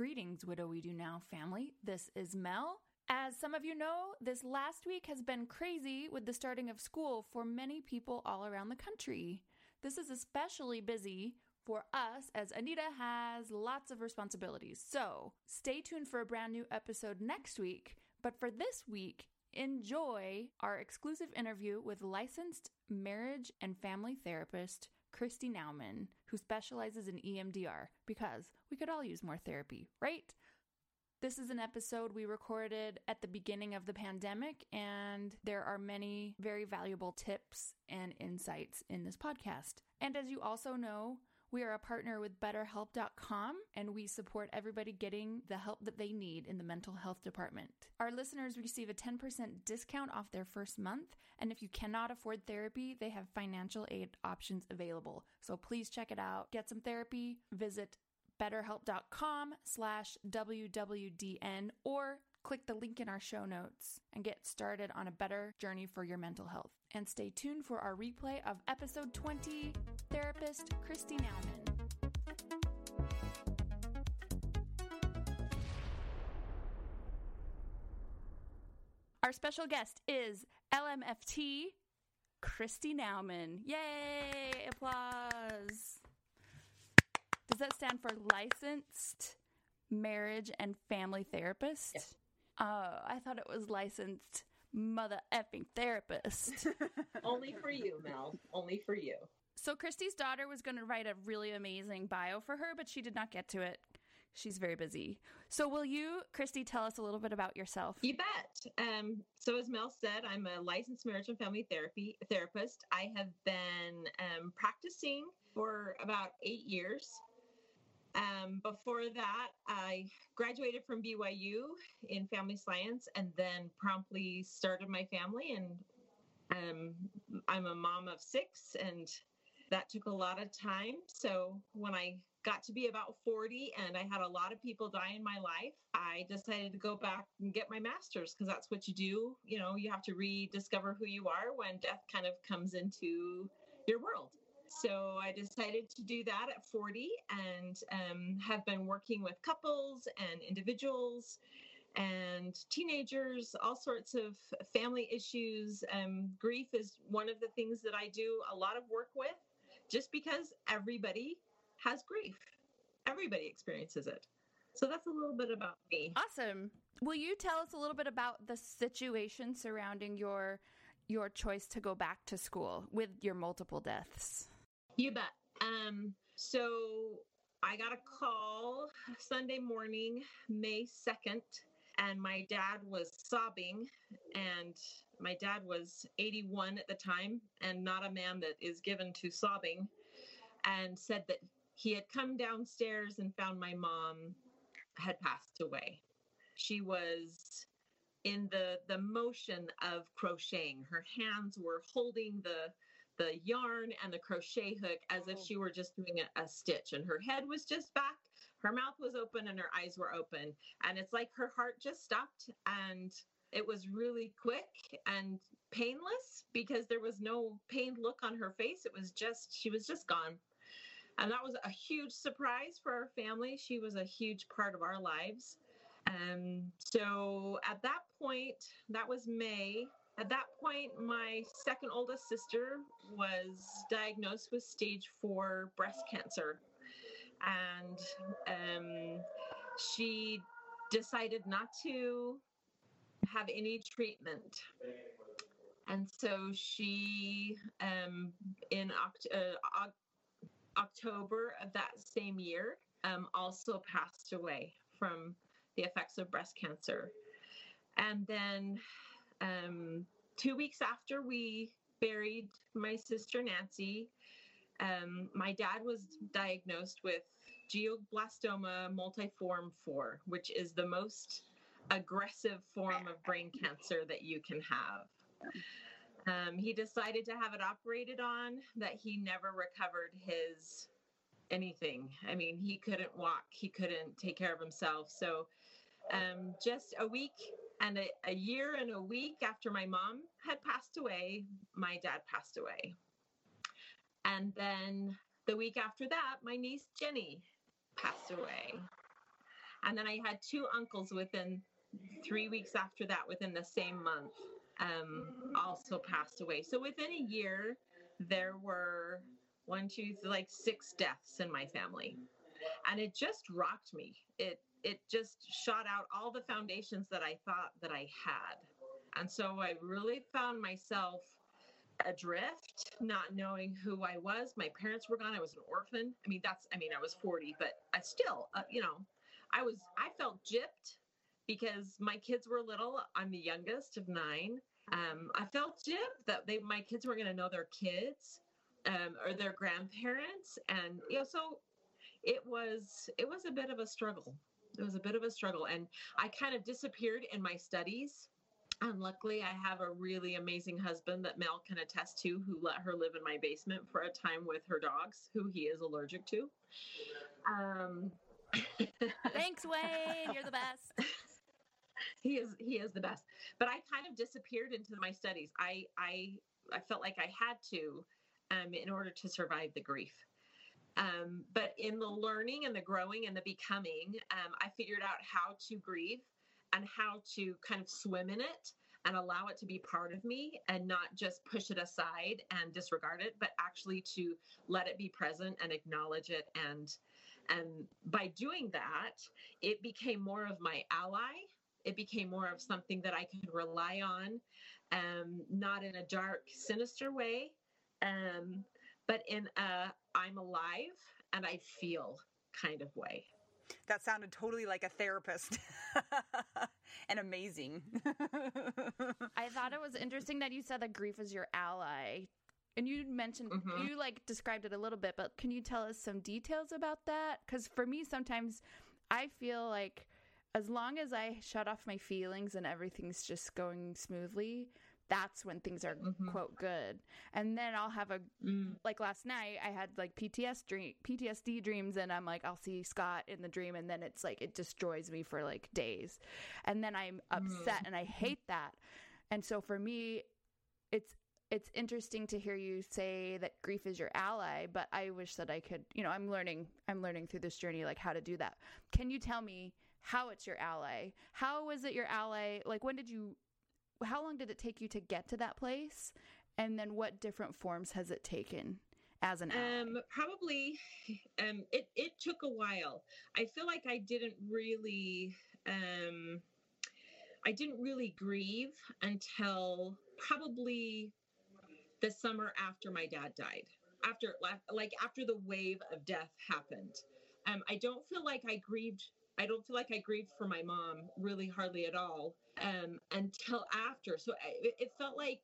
Greetings, Widow We Do Now family. This is Mel. As some of you know, this last week has been crazy with the starting of school for many people all around the country. This is especially busy for us as Anita has lots of responsibilities. So stay tuned for a brand new episode next week. But for this week, enjoy our exclusive interview with licensed marriage and family therapist Christy Nauman, who specializes in EMDR, because we could all use more therapy, right? This is an episode we recorded at the beginning of the pandemic, and there are many very valuable tips and insights in this podcast. And as you also know, we are a partner with BetterHelp.com, and we support everybody getting the help that they need in the mental health department. Our listeners receive a 10% discount off their first month, and if you cannot afford therapy, they have financial aid options available. So please check it out. Get some therapy. Visit betterhelp.com slash WWDN or click the link in our show notes and get started on a better journey for your mental health. And stay tuned for our replay of episode 20, therapist Christy Nauman. Our special guest is LMFT Christy Nauman. Yay! Applause. Does that stand for licensed marriage and family therapist? Yes. Oh, I thought it was licensed mother effing therapist. Only for you, Mel. Only for you. so Christy's daughter was going to write a really amazing bio for her, but she did not get to it. She's very busy. So will you, Christy, tell us a little bit about yourself? You bet. Um, so as Mel said, I'm a licensed marriage and family therapy therapist. I have been um, practicing for about eight years. Um, before that, I graduated from BYU in family science and then promptly started my family. And um, I'm a mom of six, and that took a lot of time. So when I got to be about 40 and I had a lot of people die in my life, I decided to go back and get my master's because that's what you do. You know, you have to rediscover who you are when death kind of comes into your world. So I decided to do that at 40 and um, have been working with couples and individuals and teenagers, all sorts of family issues. Um, grief is one of the things that I do a lot of work with just because everybody has grief. Everybody experiences it. So that's a little bit about me. Awesome. Will you tell us a little bit about the situation surrounding your your choice to go back to school with your multiple deaths? You bet. Um, so I got a call Sunday morning, May 2nd, and my dad was sobbing. And my dad was 81 at the time and not a man that is given to sobbing, and said that he had come downstairs and found my mom had passed away. She was in the the motion of crocheting. Her hands were holding the the yarn and the crochet hook as if she were just doing a, a, stitch and her head was just back her mouth was open and her eyes were open. And it's like her heart just stopped and it was really quick and painless because there was no pained look on her face. It was just she was just gone. And that was a huge surprise for our family. She was a huge part of our lives. Um, so at that point that was may at that point, my second oldest sister was diagnosed with stage four breast cancer. And um, she decided not to have any treatment. And so she, um, in Oct- uh, October of that same year, um, also passed away from the effects of breast cancer. And then um, two weeks after we buried my sister Nancy, um, my dad was diagnosed with glioblastoma multiforme 4, which is the most aggressive form of brain cancer that you can have. Um, he decided to have it operated on, that he never recovered his anything. I mean, he couldn't walk, he couldn't take care of himself. So, um, just a week and a, a year and a week after my mom had passed away, my dad passed away. And then the week after that, my niece Jenny passed away. And then I had two uncles within three weeks after that, within the same month, um, also passed away. So within a year, there were one, two, like six deaths in my family. And it just rocked me. It it just shot out all the foundations that I thought that I had. And so I really found myself adrift, not knowing who I was. My parents were gone. I was an orphan. I mean, that's, I mean, I was 40, but I still, uh, you know, I was, I felt gypped because my kids were little. I'm the youngest of nine. Um, I felt gypped that they, my kids were going to know their kids um, or their grandparents. And, you know, so it was, it was a bit of a struggle it was a bit of a struggle. And I kind of disappeared in my studies. And luckily, I have a really amazing husband that Mel can attest to who let her live in my basement for a time with her dogs, who he is allergic to. Um, Thanks, Wayne. You're the best. he is he is the best. But I kind of disappeared into my studies. I I I felt like I had to um, in order to survive the grief. Um, but in the learning and the growing and the becoming, um, I figured out how to grieve and how to kind of swim in it and allow it to be part of me and not just push it aside and disregard it, but actually to let it be present and acknowledge it. And and by doing that, it became more of my ally. It became more of something that I could rely on, um, not in a dark, sinister way, um, but in a I'm alive and I feel kind of way. That sounded totally like a therapist and amazing. I thought it was interesting that you said that grief is your ally. And you mentioned, mm-hmm. you like described it a little bit, but can you tell us some details about that? Because for me, sometimes I feel like as long as I shut off my feelings and everything's just going smoothly, that's when things are mm-hmm. quote good and then i'll have a mm. like last night i had like pts dream ptsd dreams and i'm like i'll see scott in the dream and then it's like it destroys me for like days and then i'm upset mm. and i hate that and so for me it's it's interesting to hear you say that grief is your ally but i wish that i could you know i'm learning i'm learning through this journey like how to do that can you tell me how it's your ally. How was it your ally? Like, when did you, how long did it take you to get to that place? And then what different forms has it taken as an ally? Um, probably, um, it, it took a while. I feel like I didn't really, um, I didn't really grieve until probably the summer after my dad died. After like after the wave of death happened, um, I don't feel like I grieved. I don't feel like I grieved for my mom really hardly at all um, until after. So I, it felt like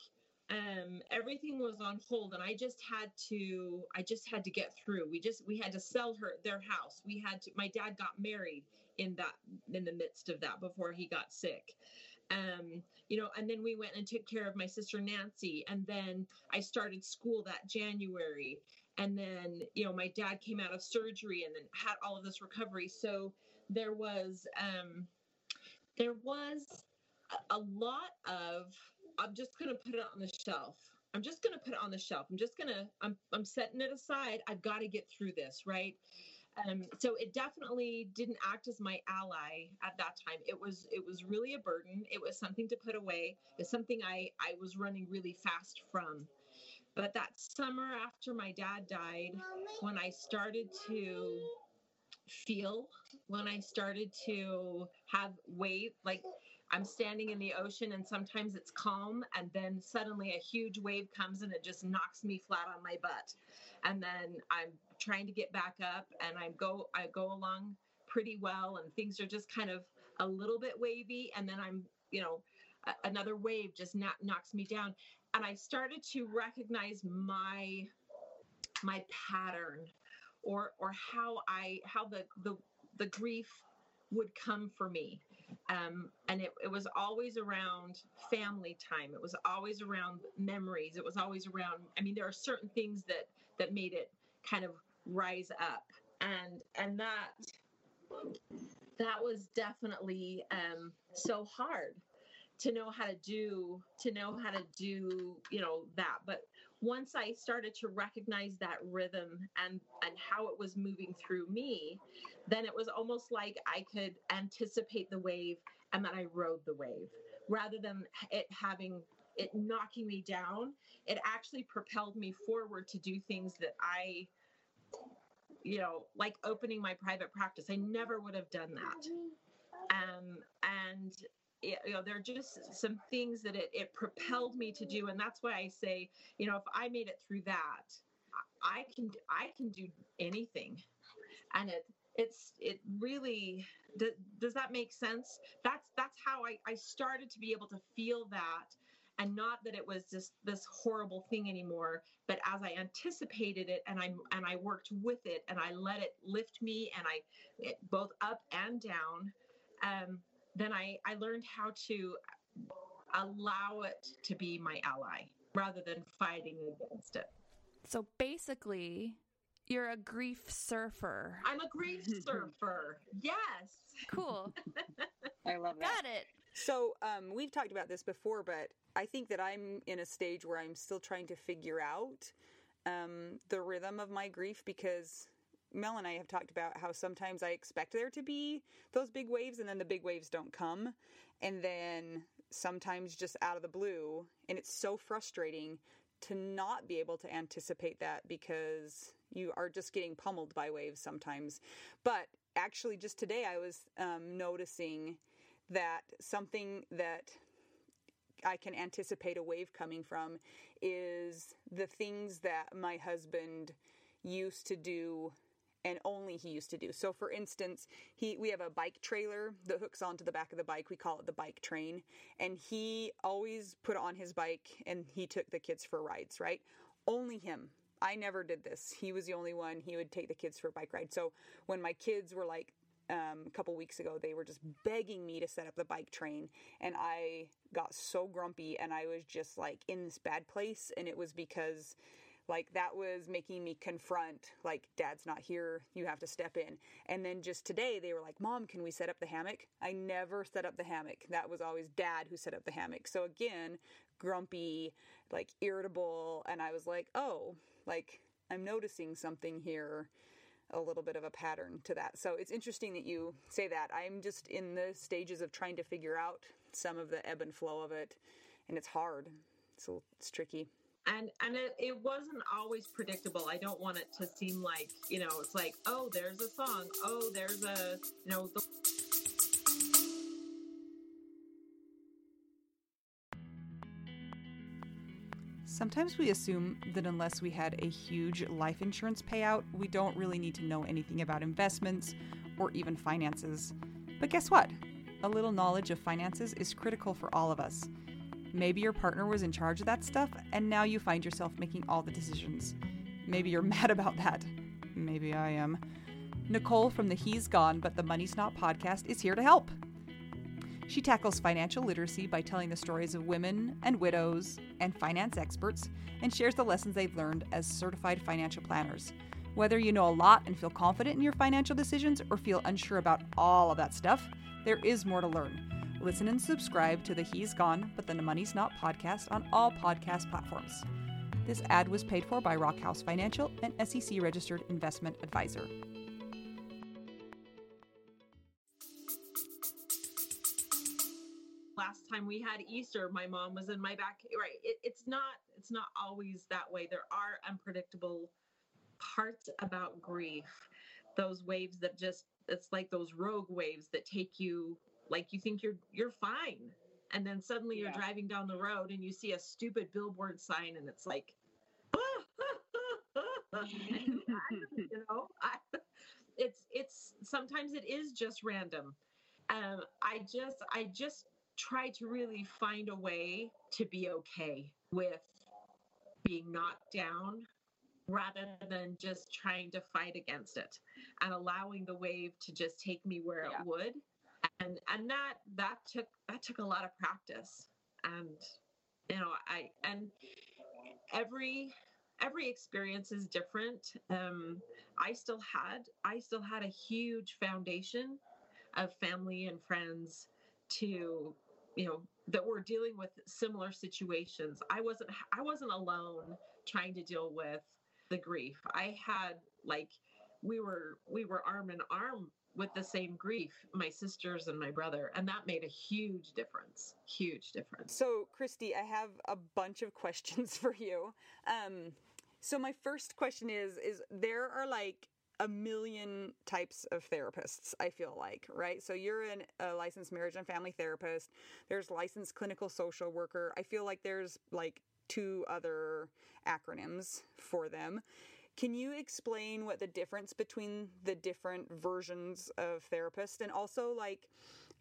um, everything was on hold, and I just had to. I just had to get through. We just we had to sell her their house. We had to. My dad got married in that in the midst of that before he got sick um, you know, and then we went and took care of my sister Nancy, and then I started school that January, and then you know my dad came out of surgery and then had all of this recovery. So there was um, there was a, lot of I'm just gonna put it on the shelf. I'm just gonna put it on the shelf. I'm just gonna I'm I'm setting it aside. I've got to get through this, right? Um, so it definitely didn't act as my ally at that time. It was it was really a burden. It was something to put away. It's something I I was running really fast from. But that summer after my dad died, when I started to feel, when I started to have weight, like I'm standing in the ocean and sometimes it's calm and then suddenly a huge wave comes and it just knocks me flat on my butt. And then I'm trying to get back up and I go I go along pretty well and things are just kind of a little bit wavy. And then I'm, you know, another wave just knocks me down. And I started to recognize my my pattern or or how I how the the the grief would come for me um, and it, it was always around family time. It was always around memories. It was always around i mean there are certain things that that made it kind of rise up. And and that that was definitely um, so hard to know how to do to know how to do you know that. But once i started to recognize that rhythm and and how it was moving through me then it was almost like i could anticipate the wave and then i rode the wave. Rather than it having it knocking me down it actually propelled me forward to do things that i you know like opening my private practice. I never would have done that. Um and you know there are just some things that it, it propelled me to do and that's why i say you know if i made it through that i can i can do anything. And it it's it really does, does that make sense? That's that's how I, I started to be able to feel that and not that it was just this horrible thing anymore but as i anticipated it and i and i worked with it and i let it lift me and i it, both up and down um, then I, I learned how to allow it to be my ally rather than fighting against it. So basically, you're a grief surfer. I'm a grief surfer. Yes. Cool. I love that. Got it. So um, we've talked about this before, but I think that I'm in a stage where I'm still trying to figure out um, the rhythm of my grief because Mel and I have talked about how sometimes I expect there to be those big waves and then the big waves don't come. And then sometimes just out of the blue. And it's so frustrating to not be able to anticipate that because you are just getting pummeled by waves sometimes. But actually, just today, I was um, noticing that something that I can anticipate a wave coming from is the things that my husband used to do and only he used to do. So for instance, he we have a bike trailer that hooks onto the back of the bike. We call it the bike train, and he always put on his bike and he took the kids for rides, right? Only him. I never did this. He was the only one. He would take the kids for a bike ride. So when my kids were like um, a couple weeks ago, they were just begging me to set up the bike train. And I got so grumpy and I was just like in this bad place. And it was because like that was making me confront like dad's not here you have to step in and then just today they were like mom can we set up the hammock i never set up the hammock that was always dad who set up the hammock so again grumpy like irritable and i was like oh like i'm noticing something here a little bit of a pattern to that. So it's interesting that you say that. I'm just in the stages of trying to figure out some of the ebb and flow of it, and it's hard. So it's tricky. And and it, it wasn't always predictable. I don't want it to seem like you know it's like oh there's a song oh there's a you know. The- Sometimes we assume that unless we had a huge life insurance payout, we don't really need to know anything about investments or even finances. But guess what? A little knowledge of finances is critical for all of us. Maybe your partner was in charge of that stuff, and now you find yourself making all the decisions. Maybe you're mad about that. Maybe I am. Nicole from the He's Gone But the Money's Not podcast is here to help. She tackles financial literacy by telling the stories of women and widows and finance experts and shares the lessons they've learned as certified financial planners. Whether you know a lot and feel confident in your financial decisions or feel unsure about all of that stuff, there is more to learn. Listen and subscribe to the He's Gone But the Money's Not podcast on all podcast platforms. This ad was paid for by Rockhouse Financial, an SEC registered investment advisor. last time we had Easter, my mom was in my back. Right. It, it's not, it's not always that way. There are unpredictable parts about grief. Those waves that just, it's like those rogue waves that take you like you think you're, you're fine. And then suddenly you're driving down the road and you see a stupid billboard sign and it's like, you know, I, it's, it's, sometimes it is just random. Um, I just, I just try to really find a way to be okay with being knocked down rather than just trying to fight against it and allowing the wave to just take me where Yeah. it would and and that that took that took a lot of practice. And you know i and every every experience is different. Um i still had i still had a huge foundation of family and friends to you know that were dealing with similar situations. I wasn't i wasn't alone trying to deal with the grief. I had like we were we were arm in arm with the same grief my sisters and my brother and that made a huge difference huge difference So, Christy, I have a bunch of questions for you. Um, so my first question is: is there are like a million types of therapists? I feel like, right? So you're an, a licensed marriage and family therapist. There's licensed clinical social worker. I feel like there's like two other acronyms for them. Can you explain what the difference between the different versions of therapist and also like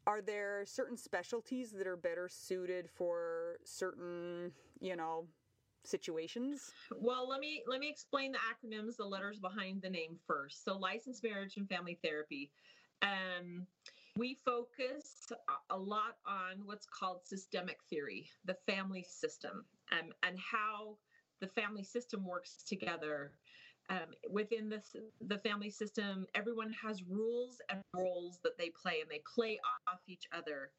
are there certain specialties that are better suited for certain, you know, situations? Well, let me let me explain the acronyms, the letters behind the name first. So, licensed marriage and family therapy. Um, we focus a- a lot on what's called systemic theory, the family system, um, and how the family system works together. Um, within the the family system, everyone has rules and roles that they play, and they play off each other.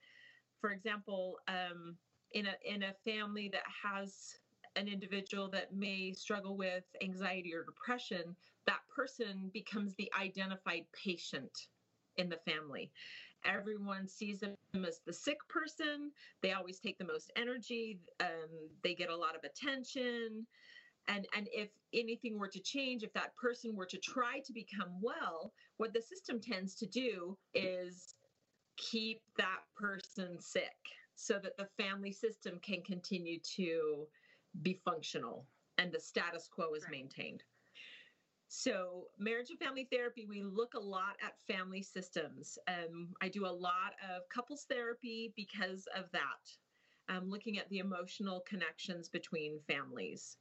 For example, um, in a in a family that has an individual that may struggle with anxiety or depression, that person becomes the identified patient in the family. Everyone sees them as the sick person. They always take the most energy. Um, they get a lot of attention. And, and if anything were to change, if that person were to try to become well, what the system tends to do is keep that person sick so that the family system can continue to be functional and the status quo is Right. maintained. So, marriage and family therapy, we look a lot at family systems. Um, I do a lot of couples therapy because of that, um, looking at the emotional connections between families.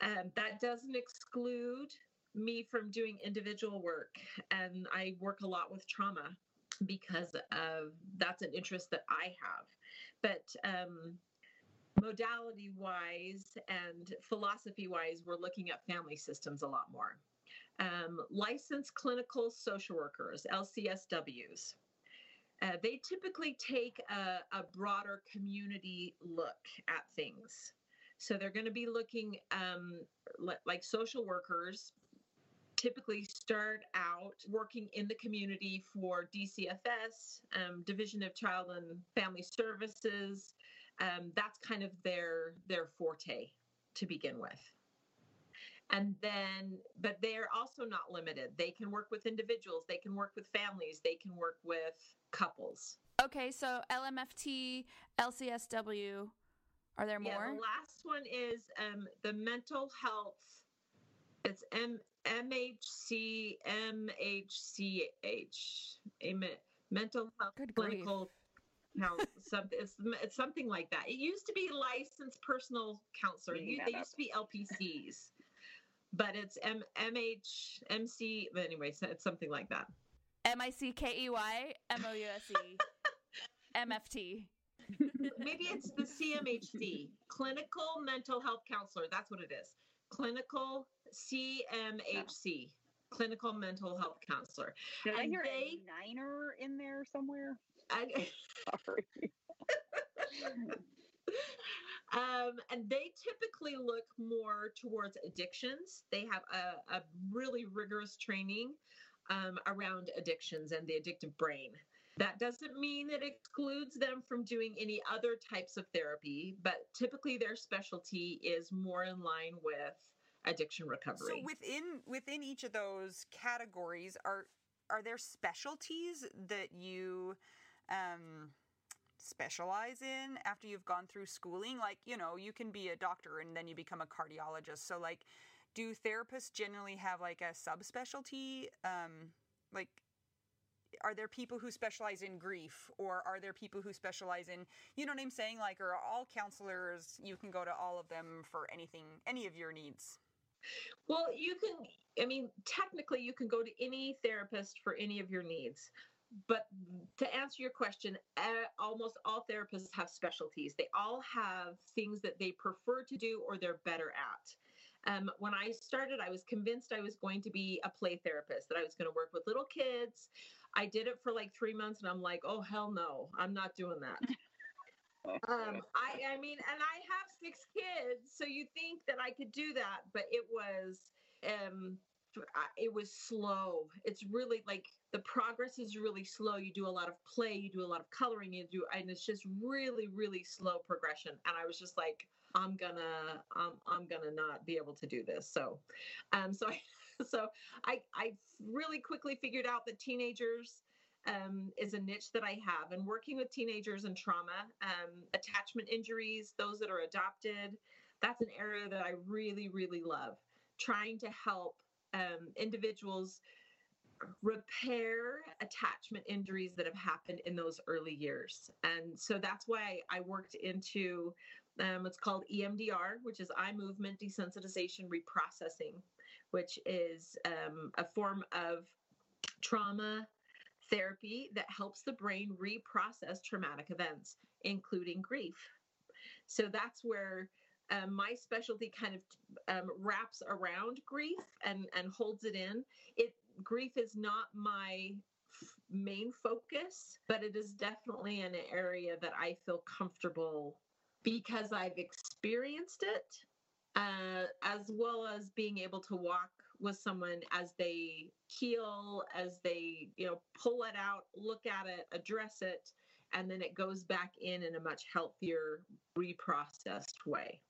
Um, that doesn't exclude me from doing individual work, and I work a lot with trauma because of that's an interest that I have. But um, modality wise and philosophy wise, we're looking at family systems a lot more. Um, licensed clinical social workers, LCSWs. Uh, they typically take a, a broader community look at things. So they're going to be looking um, like social workers typically start out working in the community for DCFS, um, Division of Child and Family Services. Um, that's kind of their their forte to begin with. And then, but they're also not limited. They can work with individuals, they can work with families, they can work with couples. Okay, so LMFT, LCSW, are there more? Yeah, the last one is um, the mental health. It's M MHC MHCH, a mental health Good clinical count something it's, it's something like that. It used to be licensed personal counselor. Reading they that used to be LPCs, but it's M MH MC. But anyway, so it's something like that. M I C K E Y M O U S E M F T. Maybe it's the CMHC, clinical mental health counselor. That's what it is. Clinical CMHC, clinical mental health counselor. Did I hear they- a niner in there somewhere? I, Sorry. um, and they typically look more towards addictions. They have a, a really rigorous training um, around addictions and the addictive brain. That doesn't mean it excludes them from doing any other types of therapy, but typically their specialty is more in line with addiction recovery. So within within each of those categories, are are there specialties that you um, specialize in after you've gone through schooling? Like you know, you can be a doctor and then you become a cardiologist. So like, do therapists generally have like a subspecialty? Um, like are there people who specialize in grief or are there people who specialize in you know what i'm saying like are all counselors you can go to all of them for anything any of your needs Well, you can, I mean, technically, you can go to any therapist for any of your needs. But to answer your question, uh, almost all therapists have specialties. They all have things that they prefer to do or they're better at. Um, when I started, I was convinced I was going to be a play therapist, that I was going to work with little kids. I did it for like three months and I'm like, oh, hell no, I'm not doing that. Um, I, I mean, and I have six kids, so you think that I could do that, but it was, um, it was slow. It's really like the progress is really slow. You do a lot of play, you do a lot of coloring, you do, and it's just really, really slow progression. And I was just like, I'm gonna, I'm, I'm gonna not be able to do this. So, um, so I, so I, I really quickly figured out that teenagers um, is a niche that I have. And working with teenagers and trauma, um, attachment injuries, those that are adopted, that's an area that I really, really love. Trying to help um, individuals repair attachment injuries that have happened in those early years. And so that's why I worked into um, called EMDR, which is eye movement desensitization reprocessing, which is um, a form of trauma therapy that helps the brain reprocess traumatic events, including grief. So that's where um, my specialty kind of um, wraps around grief and and holds it in. It grief is not my main focus, but it is definitely an area that I feel comfortable because I've experienced it, uh, as well as being able to walk with someone as they heal, as they you know pull it out, look at it, address it, and then it goes back in in a much healthier, reprocessed way.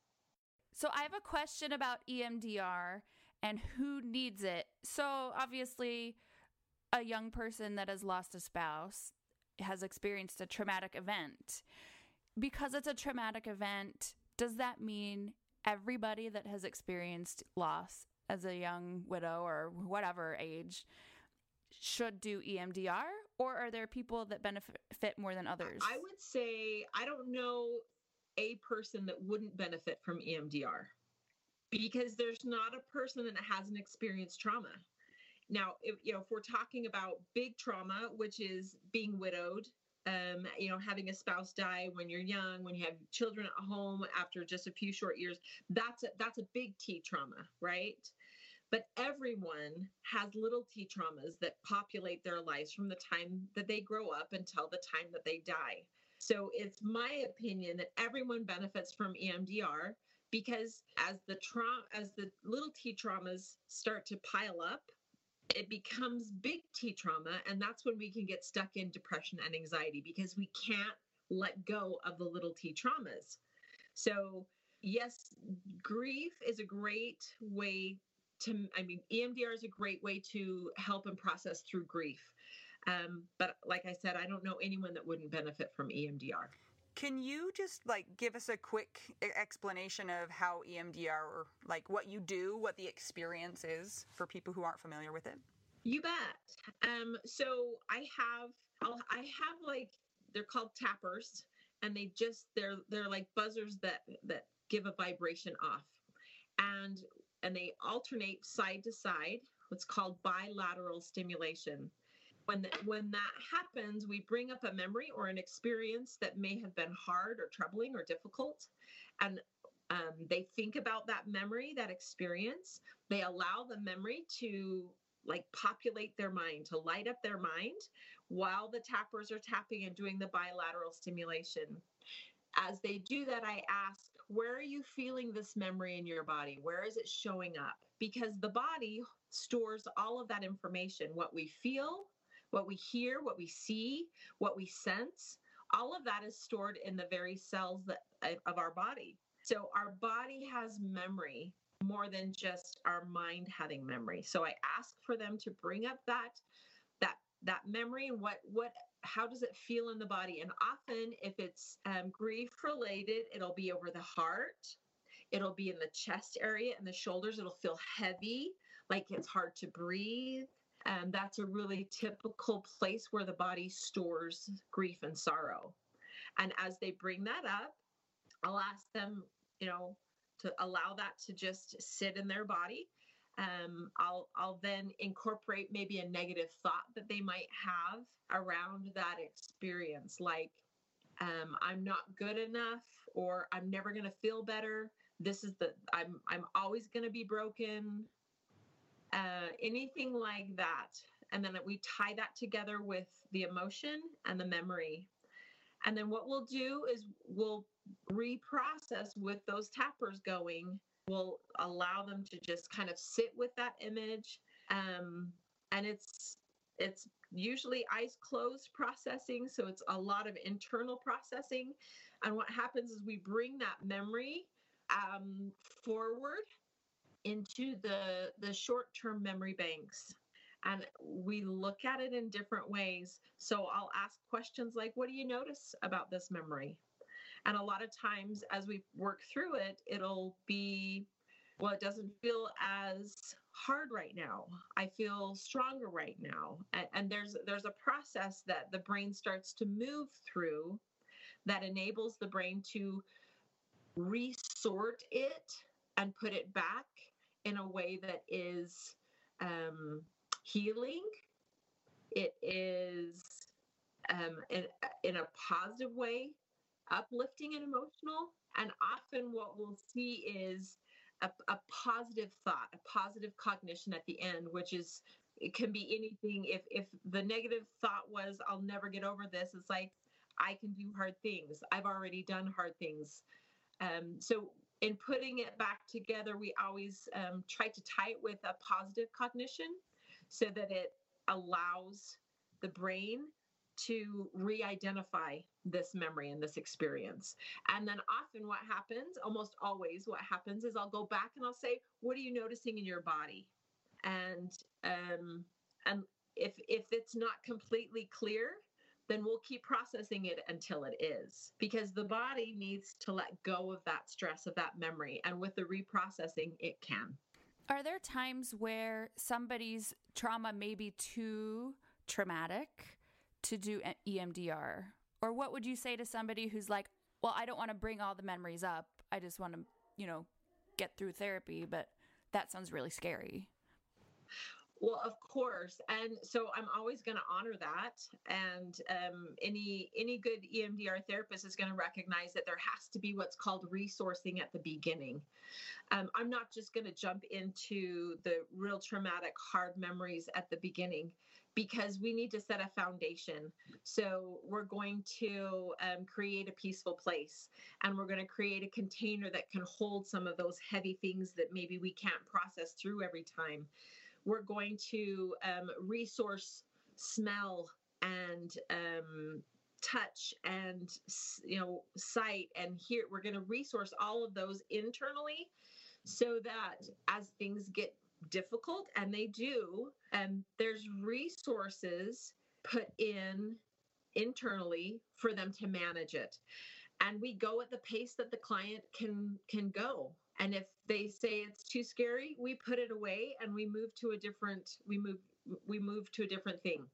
So I have a question about EMDR and who needs it. So obviously, a young person that has lost a spouse has experienced a traumatic event. Because it's a traumatic event, does that mean everybody that has experienced loss as a young widow or whatever age should do EMDR? Or are there people that benefit more than others? I would say I don't know a person that wouldn't benefit from EMDR because there's not a person that hasn't experienced trauma. Now, if you know, if we're talking about big trauma, which is being widowed, um, you know, having a spouse die when you're young, when you have children at home after just a few short years, that's a, that's a big T trauma, right? But everyone has little t traumas that populate their lives from the time that they grow up until the time that they die. So it's my opinion that everyone benefits from EMDR because as the trauma as the little t traumas start to pile up it becomes big T trauma. And that's when we can get stuck in depression and anxiety because we can't let go of the little T traumas. So, yes, grief is a great way to, I mean, EMDR is a great way to help and process through grief. Um, but like I said, I don't know anyone that wouldn't benefit from EMDR. Can you just like give us a quick explanation of how EMDR, or like what you do, what the experience is for people who aren't familiar with it? You bet. Um, so I have, I'll, I have like they're called tappers, and they just they're they're like buzzers that that give a vibration off, and and they alternate side to side. What's called bilateral stimulation when the, when that happens, we bring up a memory or an experience that may have been hard or troubling or difficult, and um, they think about that memory, that experience. They allow the memory to like populate their mind, to light up their mind while the tappers are tapping and doing the bilateral stimulation. As they do that, I ask, where are you feeling this memory in your body? Where is it showing up? Because the body stores all of that information, what we feel, what we hear, what we see, what we sense, all of that is stored in the very cells that, of our body. So our body has memory more than just our mind having memory. So I ask for them to bring up that that that memory and what what how does it feel in the body? And often, if it's um, grief related, it'll be over the heart. It'll be in the chest area and the shoulders. It'll feel heavy, like it's hard to breathe. And that's a really typical place where the body stores grief and sorrow. And as they bring that up, I'll ask them, you know, to allow that to just sit in their body. Um, I'll I'll then incorporate maybe a negative thought that they might have around that experience, like um, I'm not good enough, or I'm never going to feel better. This is the I'm I'm always going to be broken uh, anything like that. And then we tie that together with the emotion and the memory. And then what we'll do is we'll reprocess with those tappers going. We'll allow them to just kind of sit with that image. Um, and it's it's usually eyes closed processing so it's a lot of internal processing and what happens is we bring that memory um, forward into the the short-term memory banks. And we look at it in different ways. So i'll ask questions like what do you notice about this memory? And a lot of times as we work through it it'll be well it doesn't feel as hard right now. I feel stronger right now. And, and there's there's a process that the brain starts to move through that enables the brain to resort it and put it back in a way that is um, healing. It is um, in, in a positive way, uplifting and emotional. And often what we'll see is a, a positive thought, a positive cognition at the end, which is it can be anything. If if the negative thought was I'll never get over this, it's like I can do hard things. I've already done hard things. Um, so in putting it back together, we always um, try to tie it with a positive cognition so that it allows the brain to re identify this memory and this experience. And then often what happens, almost always what happens is I'll go back and I'll say, What are you noticing in your body? And um, and if if it's not completely clear, then we'll keep processing it until it is because the body needs to let go of that stress of that memory and with the reprocessing it can. Are there times where somebody's trauma may be too traumatic to do EMDR or what would you say to somebody who's like well I don't want to bring all the memories up I just want to you know get through therapy but that sounds really scary well, of course, and so I'm always going to honor that. And um, any any good EMDR therapist is going to recognize that there has to be what's called resourcing at the beginning. Um, I'm not just going to jump into the real traumatic, hard memories at the beginning because we need to set a foundation. So we're going to um, create a peaceful place and we're going to create a container that can hold some of those heavy things that maybe we can't process through every time we're going to um, resource smell and um, touch and you know sight and hear we're going to resource all of those internally so that as things get difficult and they do and there's resources put in internally for them to manage it. And we go at the pace that the client can can go and if they say it's too scary we put it away and we move to a different we move we move to a different thing.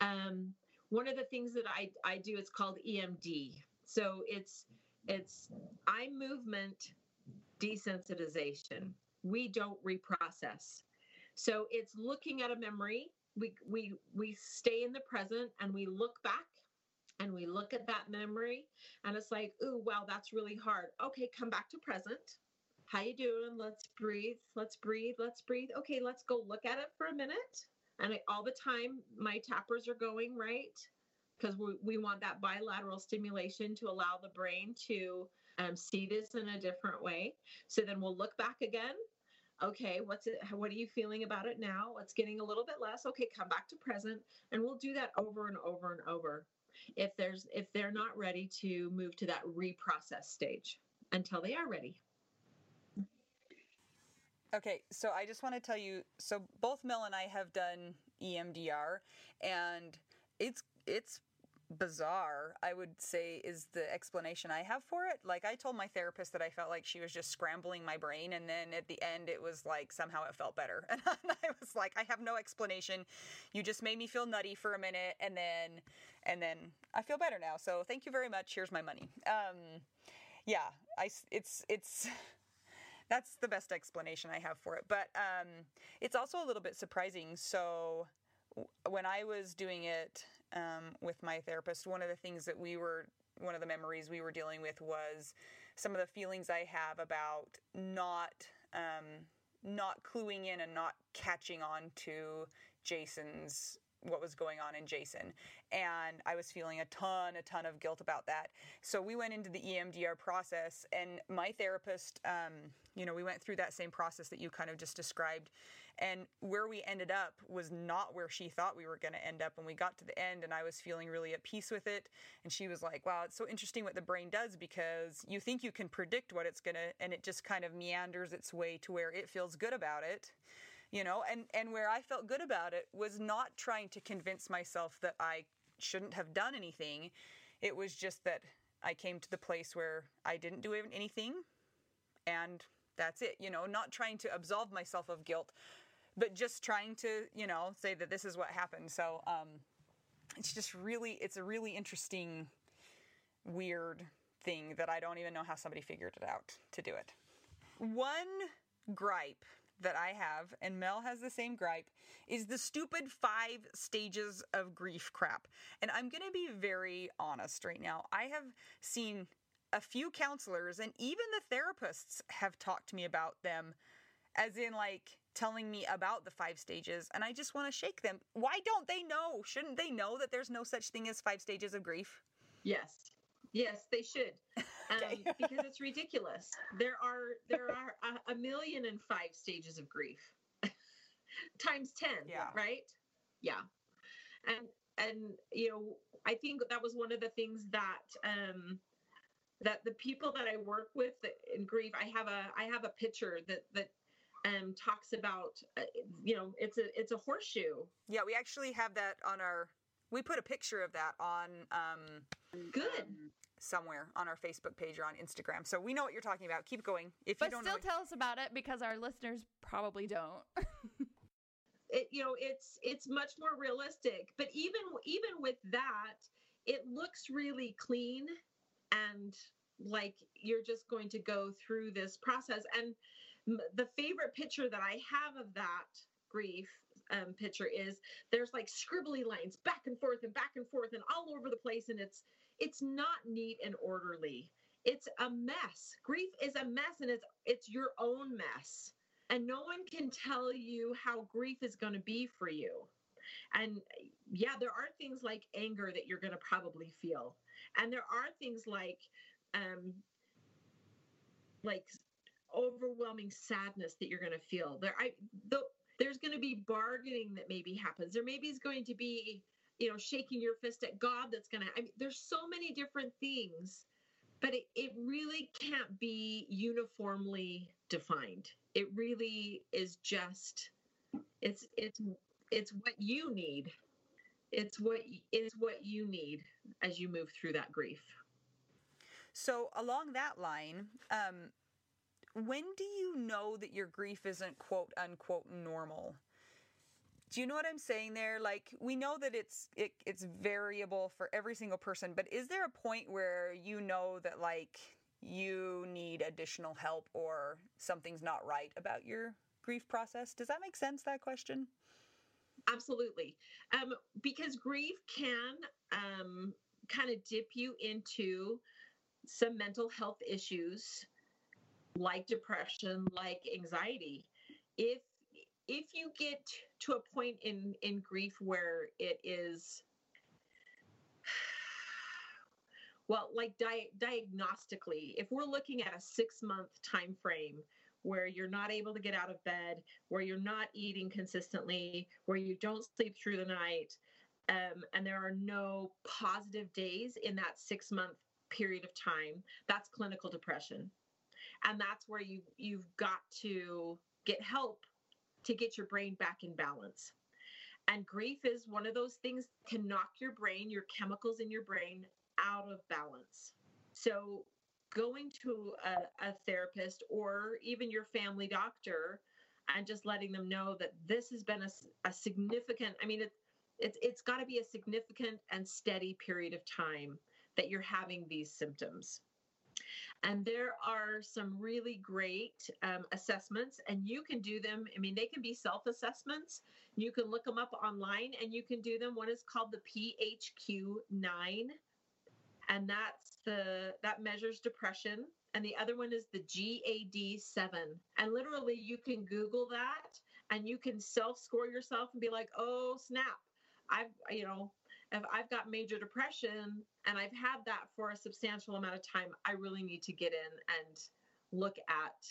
Um, one of the things that I, I do is called emd so it's it's eye movement desensitization. We don't reprocess. So it's looking at a memory. We we we stay in the present and we look back and we look at that memory and it's like ooh wow that's really hard. Okay come back to present how you doing? Let's breathe let's breathe let's breathe. Okay let's go look at it for a minute. And I, all the time my tappers are going right? Because we, we want that bilateral stimulation to allow the brain to um, see this in a different way. So then we'll look back again. Okay what's it what are you feeling about it now? It's getting a little bit less. Okay come back to present. And we'll do that over and over and over if there's if they're not ready to move to that reprocess stage until they are ready Okay, so I just want to tell you so both Mel and I have done EMDR and it's it's bizarre, I would say is the explanation I have for it. Like I told my therapist that I felt like she was just scrambling my brain and then at the end it was like somehow it felt better. And I was like I have no explanation. You just made me feel nutty for a minute and then and then I feel better now. So thank you very much. Here's my money. Um yeah, I it's it's that's the best explanation I have for it. But um, it's also a little bit surprising. So when I was doing it um, with my therapist, one of the things that we were, one of the memories we were dealing with was some of the feelings I have about not, um, not cluing in and not catching on to Jason's what was going on in Jason. And I was feeling a ton, a ton of guilt about that. So we went into the EMDR process, and my therapist, um, you know, we went through that same process that you kind of just described. And where we ended up was not where she thought we were going to end up. When we got to the end, and I was feeling really at peace with it. And she was like, wow, it's so interesting what the brain does because you think you can predict what it's going to, and it just kind of meanders its way to where it feels good about it you know and and where i felt good about it was not trying to convince myself that i shouldn't have done anything. It was just that i came to the place where i didn't do anything and that's it you know not trying to absolve myself of guilt but just trying to you know say that this is what happened. So um it's just really it's a really interesting weird thing that i don't even know how somebody figured it out to do it. One gripe that I have, and Mel has the same gripe, is the stupid five stages of grief crap. And I'm going to be very honest right now. I have seen a few counselors, and even the therapists have talked to me about them, as in, like, telling me about the five stages, and I just want to shake them. Why don't they know? Shouldn't they know that there's no such thing as five stages of grief? Yes. Yes, they should, um, because it's ridiculous. There are there are a, a, million and five stages of grief, times ten. Yeah. Right. Yeah, and and you know I think that was one of the things that um, that the people that I work with in grief. I have a I have a picture that that um, talks about uh, you know it's a it's a horseshoe. Yeah, we actually have that on our. We put a picture of that on. Um, Good. Um, somewhere on our Facebook page or on Instagram. So we know what you're talking about. Keep going. If but you don't still know, tell us about it because our listeners probably don't. it, you know, it's it's much more realistic. But even even with that, it looks really clean and like you're just going to go through this process. And the favorite picture that I have of that grief um, picture is there's like scribbly lines back and forth and back and forth and all over the place, and it's it's not neat and orderly. It's a mess. Grief is a mess and it's it's your own mess. And no one can tell you how grief is going to be for you. And yeah, there are things like anger that you're going to probably feel. And there are things like um like overwhelming sadness that you're going to feel. There I the there's going to be bargaining that maybe happens. There maybe is going to be, you know, shaking your fist at God that's going to, I mean, there's so many different things, but it, it really can't be uniformly defined. It really is just, it's, it's, it's what you need. It's what it's what you need as you move through that grief. So along that line, um, when do you know that your grief isn't quote unquote normal? Do you know what I'm saying there? Like we know that it's it, it's variable for every single person, but is there a point where you know that like you need additional help or something's not right about your grief process? Does that make sense that question? Absolutely. Um, because grief can um, kind of dip you into some mental health issues like depression, like anxiety. If if you get to a point in in grief where it is well like di- diagnostically if we're looking at a 6 month time frame where you're not able to get out of bed where you're not eating consistently where you don't sleep through the night um, and there are no positive days in that 6 month period of time that's clinical depression. And that's where you you've got to get help to get your brain back in balance. And grief is one of those things can knock your brain your chemicals in your brain out of balance. So going to a, a therapist or even your family doctor and just letting them know that this has been a, a significant i mean it, it's it's got to be a significant and steady period of time that you're having these symptoms and there are some really great um, assessments, and you can do them. I mean, they can be self assessments. You can look them up online and you can do them. One is called the PHQ 9, and that's the that measures depression. And the other one is the GAD 7. And literally, you can Google that and you can self score yourself and be like, oh, snap. I've, you know, if I've got major depression and I've had that for a substantial amount of time, I really need to get in and look at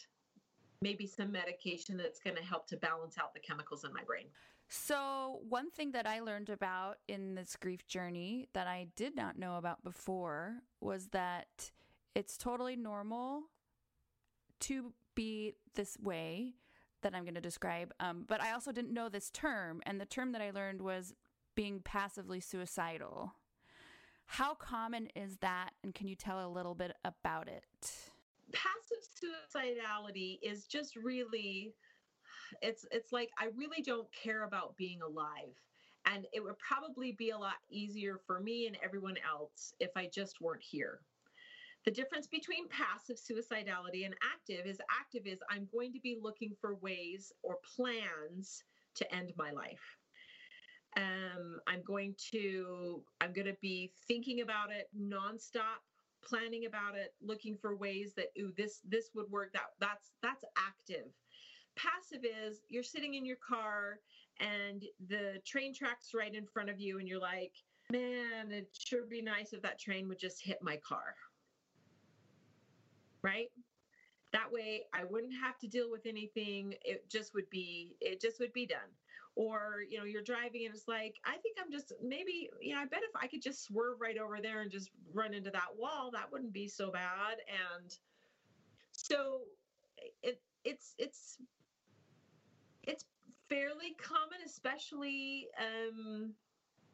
maybe some medication that's going to help to balance out the chemicals in my brain. So, one thing that I learned about in this grief journey that I did not know about before was that it's totally normal to be this way that I'm going to describe. Um, but I also didn't know this term. And the term that I learned was being passively suicidal. How common is that? And can you tell a little bit about it? Passive suicidality is just really it's it's like I really don't care about being alive. And it would probably be a lot easier for me and everyone else if I just weren't here. The difference between passive suicidality and active is active is I'm going to be looking for ways or plans to end my life. Um, I'm going to I'm going to be thinking about it nonstop, planning about it, looking for ways that ooh this this would work. That that's that's active. Passive is you're sitting in your car and the train tracks right in front of you, and you're like, man, it sure be nice if that train would just hit my car. Right? That way I wouldn't have to deal with anything. It just would be it just would be done or you know you're driving and it's like i think i'm just maybe you know i bet if i could just swerve right over there and just run into that wall that wouldn't be so bad. And so it it's it's it's fairly common especially um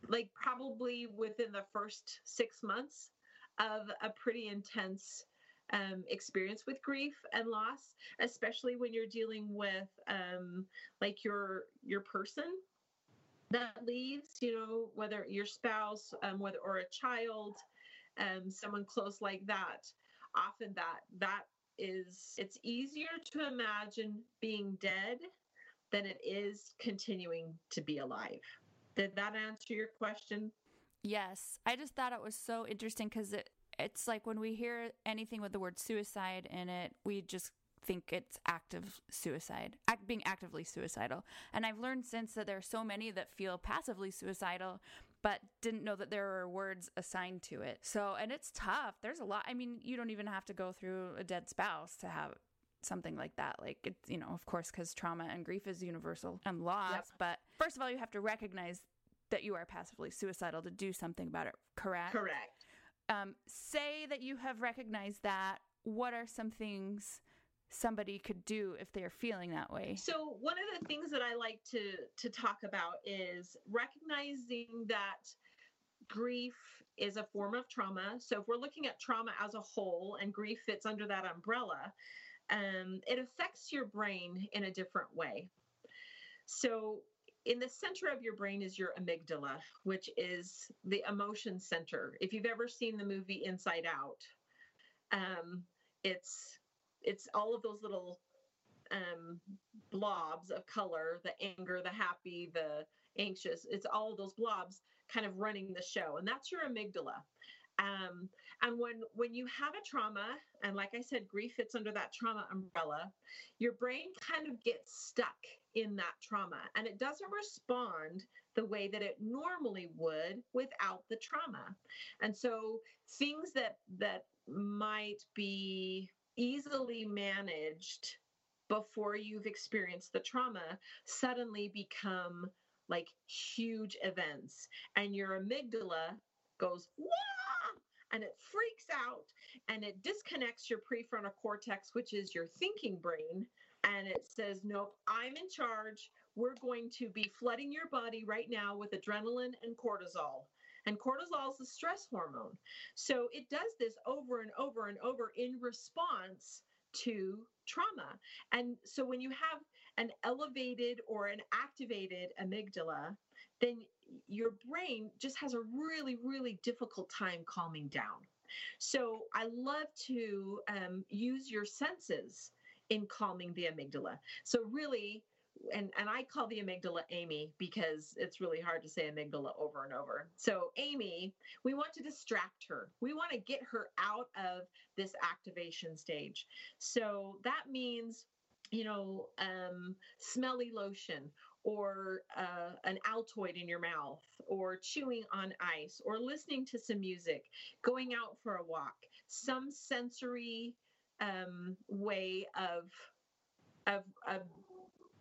like probably within the first six months of a pretty intense um, experience with grief and loss, especially when you're dealing with um, like your your person that leaves. You know, whether your spouse, um, whether or a child, um, someone close like that. Often that that is it's easier to imagine being dead than it is continuing to be alive. Did that answer your question? Yes. I just thought it was so interesting because it it's like when we hear anything with the word suicide in it, we just think it's active suicide, act, being actively suicidal. And I've learned since that there are so many that feel passively suicidal, but didn't know that there were words assigned to it. So, and it's tough. There's a lot. I mean, you don't even have to go through a dead spouse to have something like that. Like it's, you know, of course, because trauma and grief is universal and loss. Yep. But first of all, you have to recognize that you are passively suicidal to do something about it. Correct. Correct. Um, say that you have recognized that. What are some things somebody could do if they're feeling that way? So one of the things that I like to to talk about is recognizing that grief is a form of trauma. So if we're looking at trauma as a whole and grief fits under that umbrella, um, it affects your brain in a different way. So in the center of your brain is your amygdala, which is the emotion center. If you've ever seen the movie Inside Out, um, it's it's all of those little um, blobs of color the anger the happy the anxious it's all those blobs kind of running the show and that's your amygdala um, and when when you have a trauma and like i said grief fits under that trauma umbrella your brain kind of gets stuck in that trauma. And it doesn't respond the way that it normally would without the trauma. And so things that that might be easily managed before you've experienced the trauma suddenly become like huge events. And your amygdala goes Wah! and it freaks out and it disconnects your prefrontal cortex which is your thinking brain and it says nope i'm in charge we're going to be flooding your body right now with adrenaline and cortisol and cortisol is the stress hormone. So it does this over and over and over in response to trauma. And so when you have an elevated or an activated amygdala, then your brain just has a really, really difficult time calming down. So I love to um, use your senses in calming the amygdala. So really, and and I call the amygdala Amy because it's really hard to say amygdala over and over. So Amy, we want to distract her. We want to get her out of this activation stage. So that means you know um, smelly lotion or uh, an altoid in your mouth or chewing on ice or listening to some music going out for a walk some sensory um, way of of, of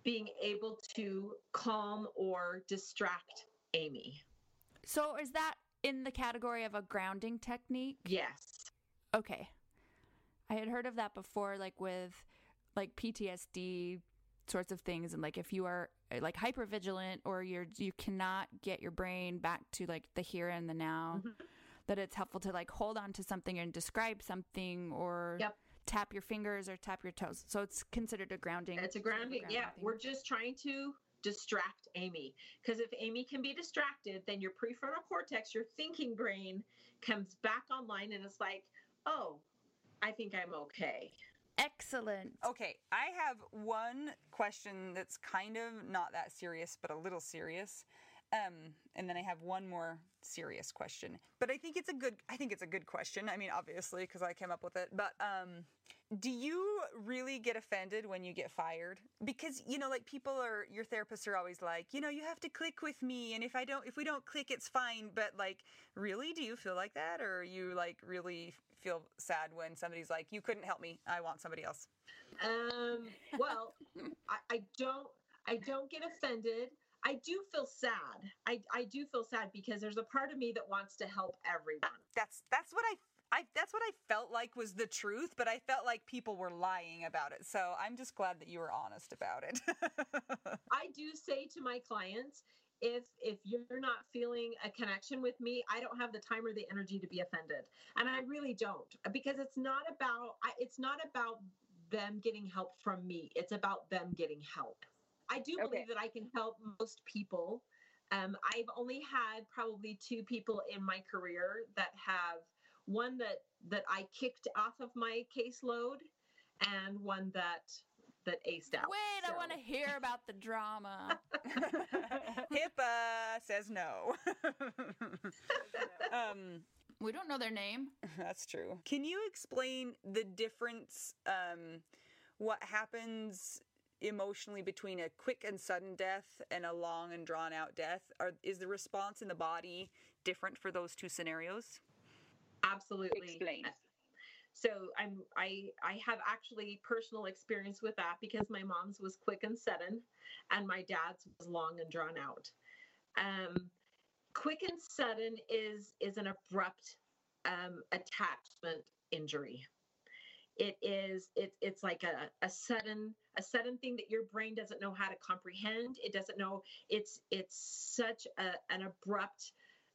being able to calm or distract Amy. So is that in the category of a grounding technique? Yes. Okay. I had heard of that before like with like PTSD sorts of things and like if you are like hyper vigilant or you're you cannot get your brain back to like the here and the now mm-hmm. that it's helpful to like hold on to something and describe something or yep tap your fingers or tap your toes. So it's considered a grounding. It's a grounding. Sort of yeah, thing. we're just trying to distract Amy because if Amy can be distracted, then your prefrontal cortex, your thinking brain, comes back online and it's like, oh, I think I'm okay. Excellent. Okay, I have one question that's kind of not that serious, but a little serious. Um, and then I have one more serious question, but I think it's a good. I think it's a good question. I mean, obviously, because I came up with it. But um, do you really get offended when you get fired? Because you know, like people are. Your therapists are always like, you know, you have to click with me, and if I don't, if we don't click, it's fine. But like, really, do you feel like that, or you like really feel sad when somebody's like, you couldn't help me, I want somebody else? Um. Well, I, I don't. I don't get offended. I do feel sad. I, I do feel sad because there's a part of me that wants to help everyone. That's that's what I I that's what I felt like was the truth, but I felt like people were lying about it. So I'm just glad that you were honest about it. I do say to my clients, if if you're not feeling a connection with me, I don't have the time or the energy to be offended. And I really don't because it's not about it's not about them getting help from me. It's about them getting help. I do believe okay. that I can help most people. Um, I've only had probably two people in my career that have one that that I kicked off of my caseload, and one that that aced out. Wait, so. I want to hear about the drama. HIPAA says no. um, we don't know their name. That's true. Can you explain the difference? Um, what happens emotionally between a quick and sudden death and a long and drawn out death? Are, is the response in the body different for those two scenarios? Absolutely. Explain. so i'm i i have actually personal experience with that because my mom's was quick and sudden and my dad's was long and drawn out um quick and sudden is is an abrupt um attachment injury it is it, it's like a, a sudden a sudden thing that your brain doesn't know how to comprehend. It doesn't know it's it's such a, an abrupt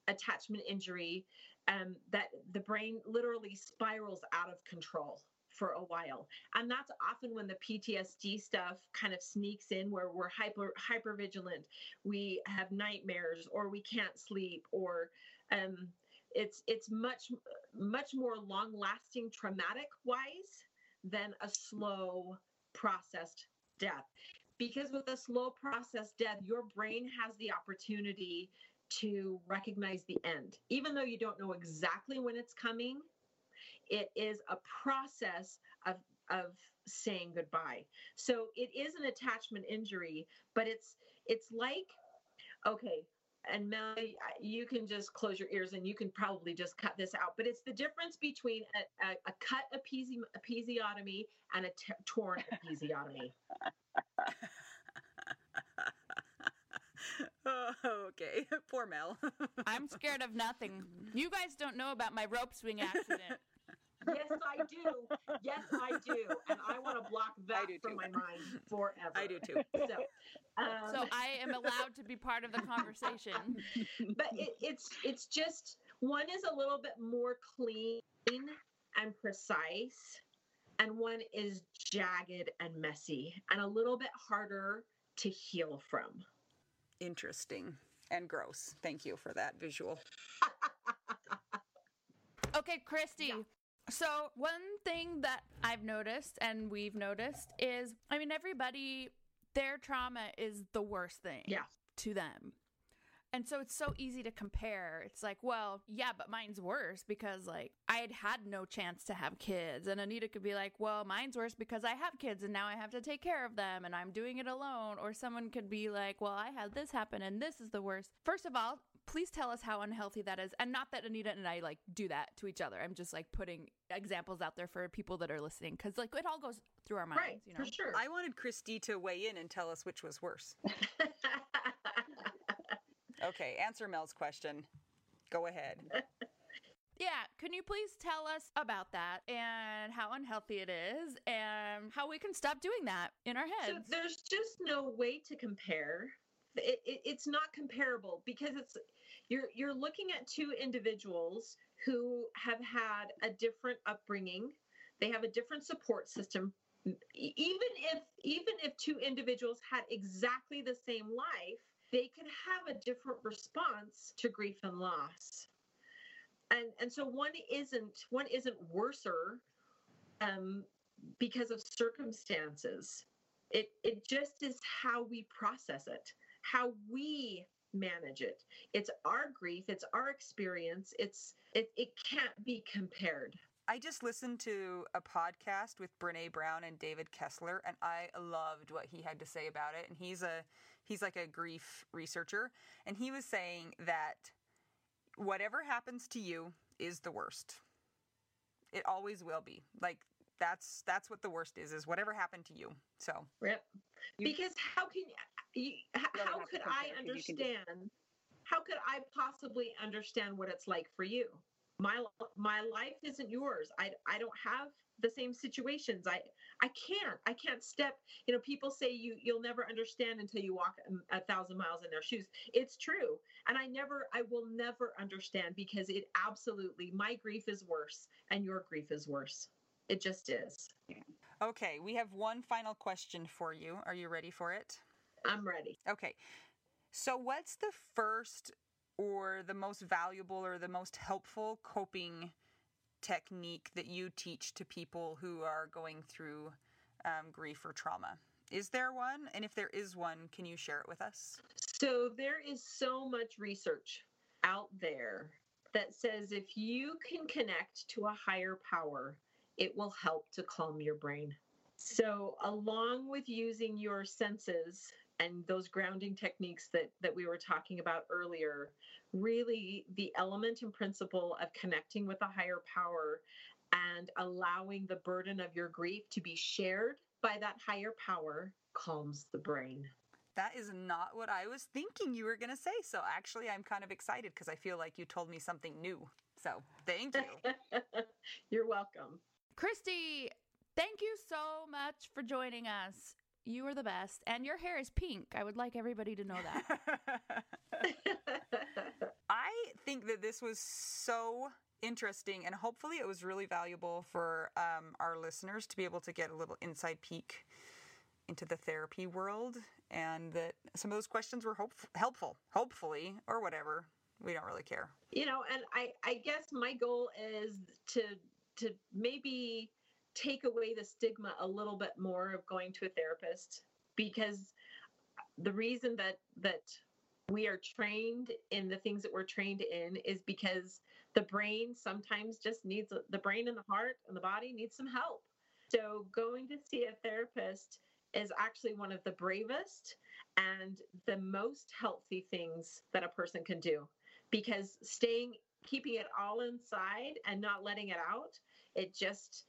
attachment injury um, that the brain literally spirals out of control for a while. And that's often when the ptsd stuff kind of sneaks in where we're hyper hyper vigilant we have nightmares or we can't sleep or um, it's it's much much more long lasting traumatic wise than a slow processed death. Because with a slow processed death your brain has the opportunity to recognize the end. Even though you don't know exactly when it's coming it is a process of of saying goodbye. So it is an attachment injury but it's it's like okay and Mel, you can just close your ears and you can probably just cut this out. But it's the difference between a, a, a cut episi- episiotomy and a t- torn episiotomy. oh, okay. Poor Mel. I'm scared of nothing. You guys don't know about my rope swing accident. yes, I do. Yes, I do. And I want to block that from my mind forever. I do too. So, um, so I am allowed to be part of the conversation. But it, it's it's just one is a little bit more clean and precise, and one is jagged and messy and a little bit harder to heal from. Interesting and gross. Thank you for that visual. okay, Christy. Yeah. So, one thing that I've noticed and we've noticed is I mean, everybody, their trauma is the worst thing yeah. to them. And so it's so easy to compare. It's like, well, yeah, but mine's worse because like I had had no chance to have kids. And Anita could be like, well, mine's worse because I have kids and now I have to take care of them and I'm doing it alone. Or someone could be like, well, I had this happen and this is the worst. First of all, please tell us how unhealthy that is. And not that Anita and I like do that to each other. I'm just like putting examples out there for people that are listening because like it all goes through our minds. Right, you know? for sure. I wanted Christy to weigh in and tell us which was worse. Okay, answer Mel's question. Go ahead. Yeah, can you please tell us about that and how unhealthy it is and how we can stop doing that in our heads? So there's just no way to compare. It, it, it's not comparable because it's you're you're looking at two individuals who have had a different upbringing. They have a different support system. Even if even if two individuals had exactly the same life, they can have a different response to grief and loss. And and so one isn't one isn't worser um, because of circumstances. It it just is how we process it how we manage it. It's our grief it's our experience it's it, it can't be compared. I just listened to a podcast with Brene Brown and David Kessler, and I loved what he had to say about it. And he's a he's like a grief researcher, and he was saying that whatever happens to you is the worst. It always will be. Like that's that's what the worst is is whatever happened to you. So Yep. Because how can you how could I understand how could I possibly understand what it's like for you? My my life isn't yours. I I don't have the same situations. I I can't. I can't step. You know, people say you you'll never understand until you walk a, a thousand miles in their shoes. It's true, and I never. I will never understand because it absolutely. My grief is worse, and your grief is worse. It just is. Okay, we have one final question for you. Are you ready for it? I'm ready. Okay. So, what's the first or the most valuable or the most helpful coping technique that you teach to people who are going through um, grief or trauma? Is there one? And if there is one, can you share it with us? So, there is so much research out there that says if you can connect to a higher power, it will help to calm your brain. So, along with using your senses and those grounding techniques that that we were talking about earlier, really the element and principle of connecting with a higher power and allowing the burden of your grief to be shared by that higher power calms the brain. That is not what I was thinking you were going to say. So actually, I'm kind of excited because I feel like you told me something new. So thank you. You're welcome. Christy, thank you so much for joining us. You are the best. And your hair is pink. I would like everybody to know that. I think that this was so interesting and hopefully it was really valuable for um, our listeners to be able to get a little inside peek into the therapy world and that some of those questions were hope- helpful hopefully or whatever we don't really care you know and i i guess my goal is to to maybe take away the stigma a little bit more of going to a therapist because the reason that that we are trained in the things that we're trained in is because the brain sometimes just needs the brain and the heart and the body needs some help. So going to see a therapist is actually one of the bravest and the most healthy things that a person can do because staying keeping it all inside and not letting it out it just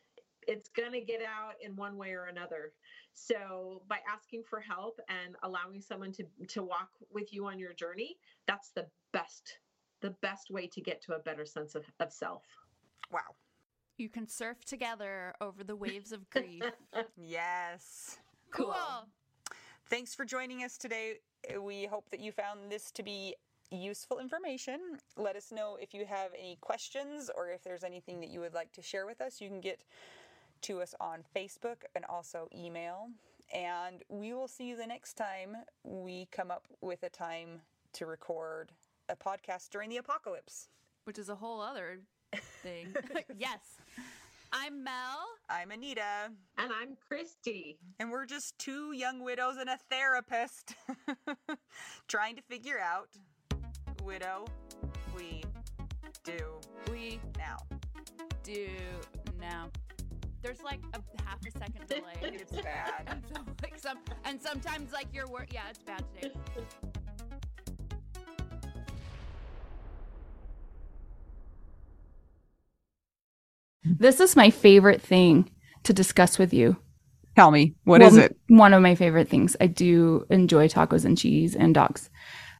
it's going to get out in one way or another. So by asking for help and allowing someone to to walk with you on your journey that's the best the best way to get to a better sense of, of self. Wow. You can surf together over the waves of grief. Yes. Cool. cool. Thanks for joining us today. We hope that you found this to be useful information. Let us know if you have any questions or if there's anything that you would like to share with us. You can get to us on Facebook and also email. And we will see you the next time we come up with a time to record a podcast during the apocalypse. Which is a whole other thing. yes. I'm Mel. I'm Anita. And I'm Christy. And we're just two young widows and a therapist trying to figure out widow we do we now do now there's like a half a second delay. it's bad. And so like some and sometimes like your word yeah, it's bad today. This is my favorite thing to discuss with you. Tell me, what well, is it? One of my favorite things. I do enjoy tacos and cheese and dogs.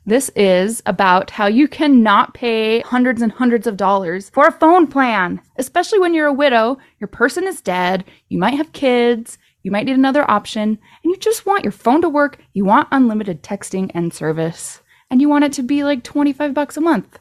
This is about how you cannot pay hundreds and hundreds of dollars for a phone plan, especially when you're a widow, your person is dead, you might have kids, you might need another option, and you just want your phone to work, you want unlimited texting and service, and you want it to be like 25 bucks a month.